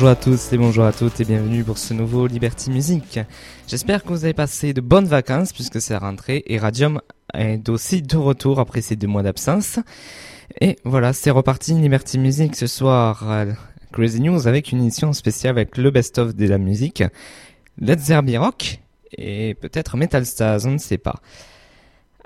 Bonjour à tous et bonjour à toutes et bienvenue pour ce nouveau Liberty Music. J'espère que vous avez passé de bonnes vacances puisque c'est la rentrée et Radium est aussi de retour après ces deux mois d'absence. Et voilà, c'est reparti Liberty Music ce soir. Crazy News avec une édition spéciale avec le best-of de la musique, Let's Zerby Rock et peut-être Metal Stars, on ne sait pas.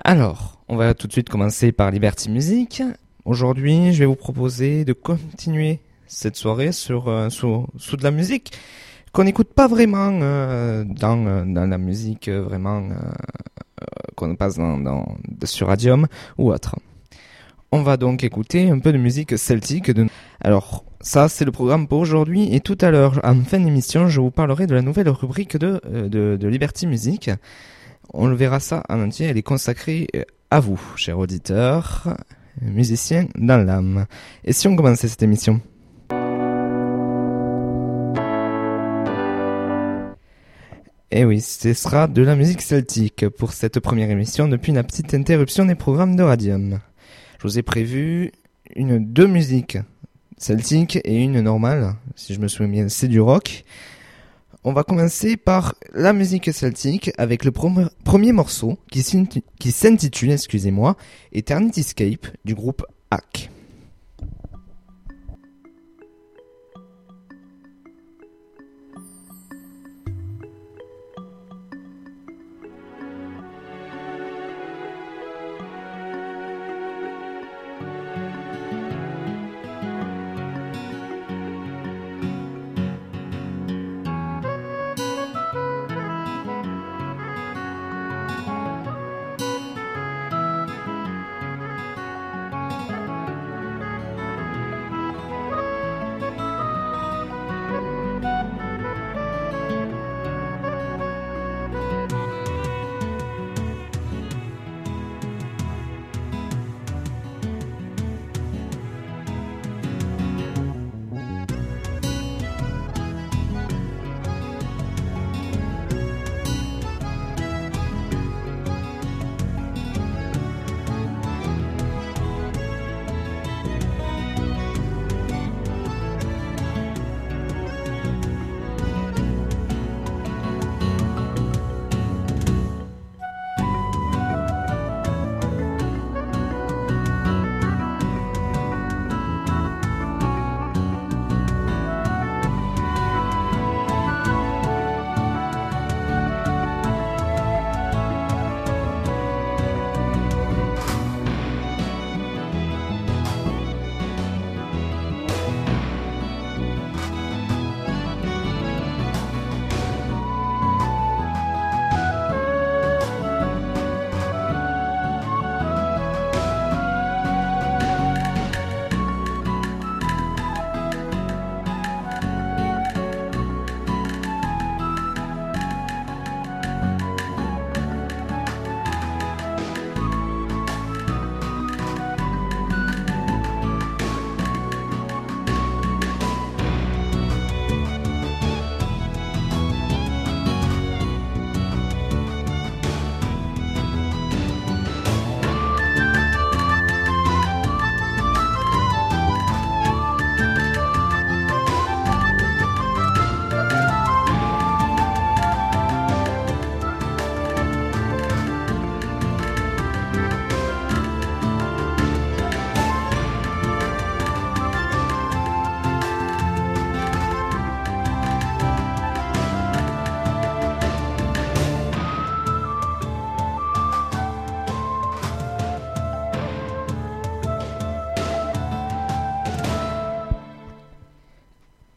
Alors, on va tout de suite commencer par Liberty Music. Aujourd'hui, je vais vous proposer de continuer cette soirée sur euh, sous, de la musique qu'on n'écoute pas vraiment euh, dans, euh, dans la musique vraiment qu'on passe dans, dans, sur Radium ou autre. On va donc écouter un peu de musique celtique. De... Alors, ça, c'est le programme pour aujourd'hui. Et tout à l'heure, en fin d'émission, je vous parlerai de la nouvelle rubrique de, de, de Liberty Music. On le verra ça en entier. Elle est consacrée à vous, chers auditeurs, musiciens dans l'âme. Et si on commençait cette émission? Et oui, ce sera de la musique celtique pour cette première émission depuis la petite interruption des programmes de Radium. Je vous ai prévu une deux musiques celtiques et une normale, si je me souviens bien, c'est du rock. On va commencer par la musique celtique avec le premier morceau qui s'intitule, excusez-moi, Eternity Escape du groupe Hack.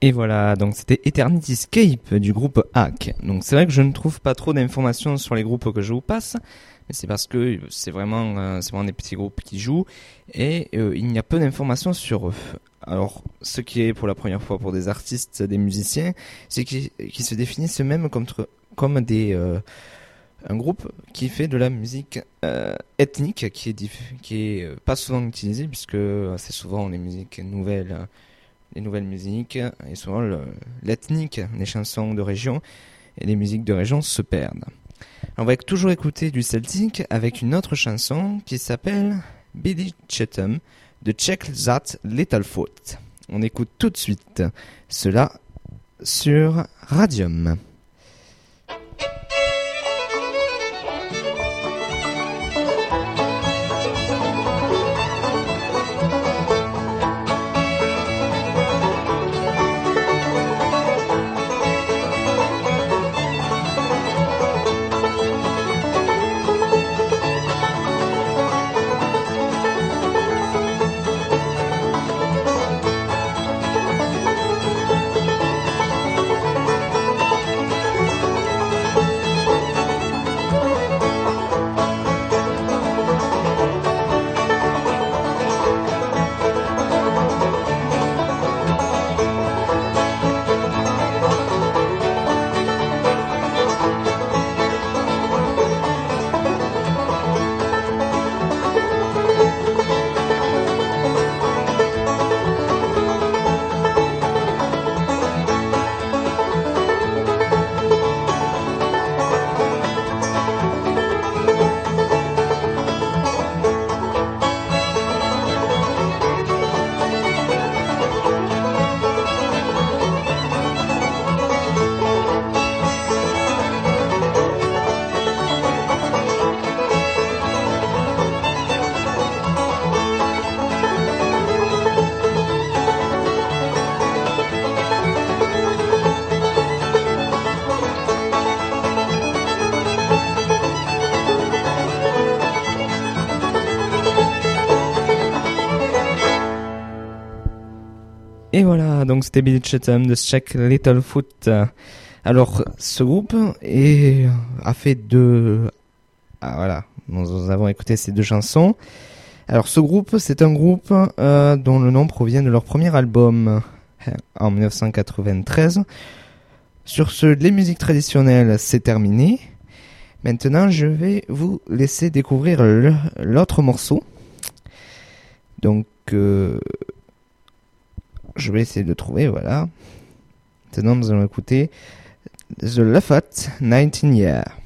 Et voilà, donc c'était Eternity Escape du groupe Hack. Donc c'est vrai que je ne trouve pas trop d'informations sur les groupes que je vous passe, mais c'est parce que c'est vraiment, euh, c'est vraiment des petits groupes qui jouent et euh, il y a peu d'informations sur eux. Alors, ce qui est pour la première fois pour des artistes, des musiciens, c'est qu'ils se définissent eux-mêmes comme, comme des euh, un groupe qui fait de la musique euh, ethnique, qui est qui est pas souvent utilisée puisque assez souvent les musiques nouvelles les nouvelles musiques et souvent l'ethnique, les chansons de région et les musiques de région se perdent. On va toujours écouter du celtique avec une autre chanson qui s'appelle Billy Chatham de Check That Little Foot. On écoute tout de suite cela sur Radium. Et voilà, donc c'était Billy Chatham de Check Little Foot. Alors, ce groupe a fait deux... Ah, voilà, nous avons écouté ces deux chansons. Alors, ce groupe, c'est un groupe euh, dont le nom provient de leur premier album euh, en 1993. Sur ce, les musiques traditionnelles, c'est terminé. Maintenant, je vais vous laisser découvrir l'autre morceau. Donc, euh, je vais essayer de trouver, voilà. Maintenant, nous allons écouter The Lafat 19 Years.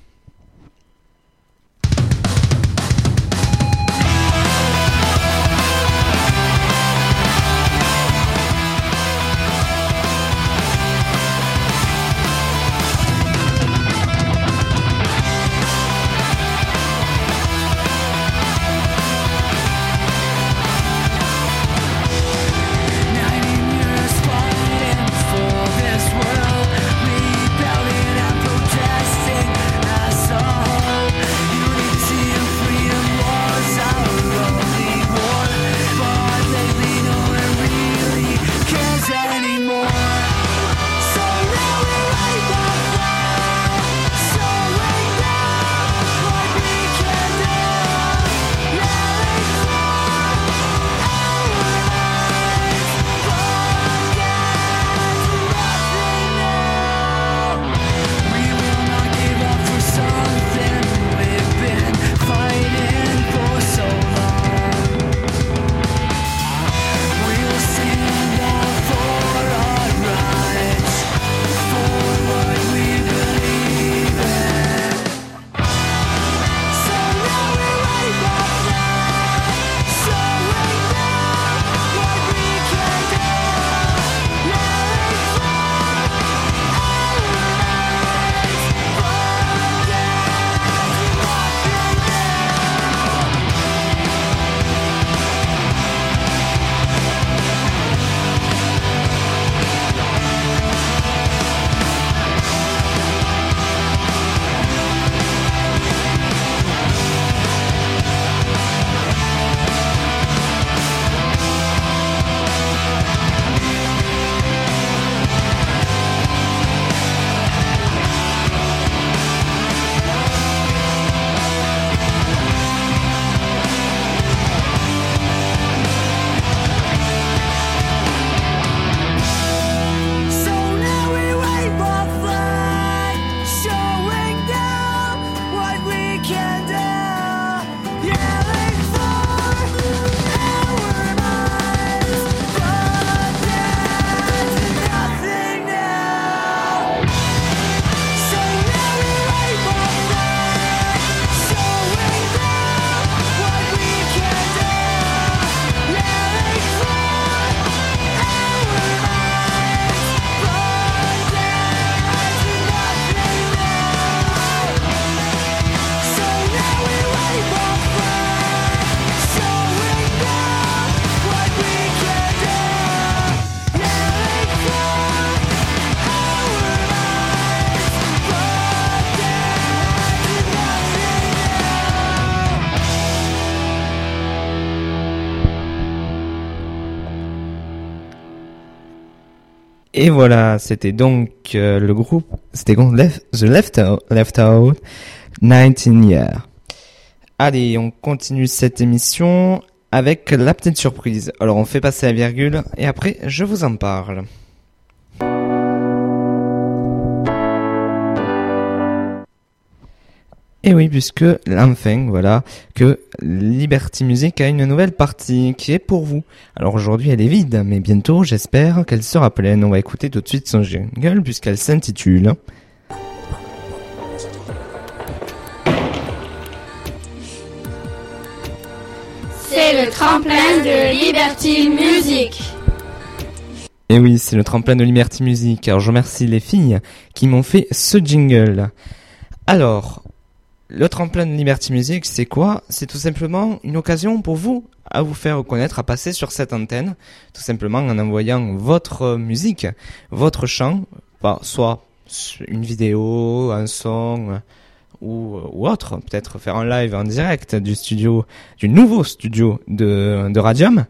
Et voilà, c'était donc euh, le groupe, c'était The Left Out, Left Out 19 Years. Allez, on continue cette émission avec la petite surprise. Alors on fait passer la virgule et après je vous en parle. Et oui, puisque enfin, voilà, que Liberty Music a une nouvelle partie qui est pour vous. Alors aujourd'hui, elle est vide, mais bientôt, j'espère qu'elle sera pleine. On va écouter tout de suite son jingle puisqu'elle s'intitule C'est le tremplin de Liberty Music. Et oui, c'est le tremplin de Liberty Music. Alors je remercie les filles qui m'ont fait ce jingle. Alors, le tremplin de Liberty Music, c'est quoi C'est tout simplement une occasion pour vous à vous faire reconnaître, à passer sur cette antenne, tout simplement en envoyant votre musique, votre chant, soit une vidéo, un son ou, autre, peut-être faire un live en direct du studio, du nouveau studio de, de Radium.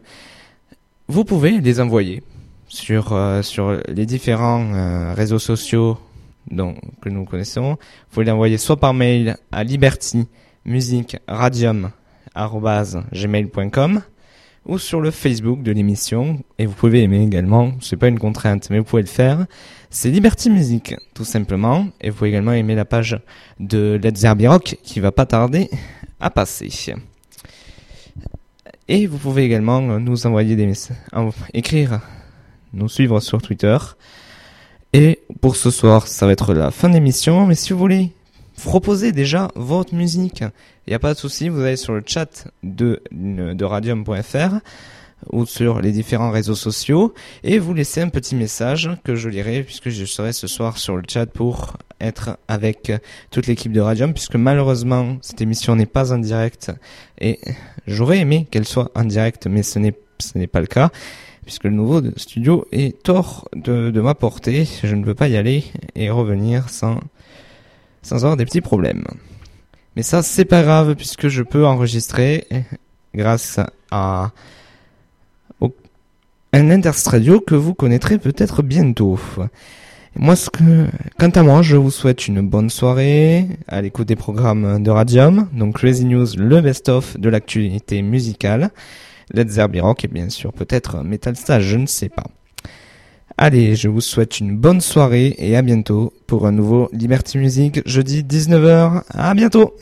Vous pouvez les envoyer sur euh, sur les différents euh, réseaux sociaux donc, que nous connaissons. Vous pouvez l'envoyer soit par mail à libertymusicradium.gmail.com ou sur le Facebook de l'émission. Et vous pouvez aimer également, c'est pas une contrainte, mais vous pouvez le faire. C'est Liberty Music, tout simplement. Et vous pouvez également aimer la page de Let's Zerbi Rock qui va pas tarder à passer. Et vous pouvez également nous envoyer des messages, écrire, nous suivre sur Twitter et pour ce soir, ça va être la fin de l'émission, mais si vous voulez proposer déjà votre musique, il n'y a pas de souci, vous allez sur le chat de, de radium.fr ou sur les différents réseaux sociaux et vous laissez un petit message que je lirai puisque je serai ce soir sur le chat pour être avec toute l'équipe de Radium puisque malheureusement cette émission n'est pas en direct et j'aurais aimé qu'elle soit en direct mais ce n'est ce n'est pas le cas puisque le nouveau studio est hors de, ma portée. Je ne peux pas y aller et revenir sans, sans avoir des petits problèmes. Mais ça, c'est pas grave puisque je peux enregistrer grâce à un interstradio que vous connaîtrez peut-être bientôt. Moi, ce que, quant à moi, je vous souhaite une bonne soirée à l'écoute des programmes de Radium, donc Crazy News, le best-of de l'actualité musicale. Led Zeppelin et bien sûr peut-être Metal Stage, je ne sais pas. Allez, je vous souhaite une bonne soirée et à bientôt pour un nouveau Liberty Music jeudi 19h. À bientôt!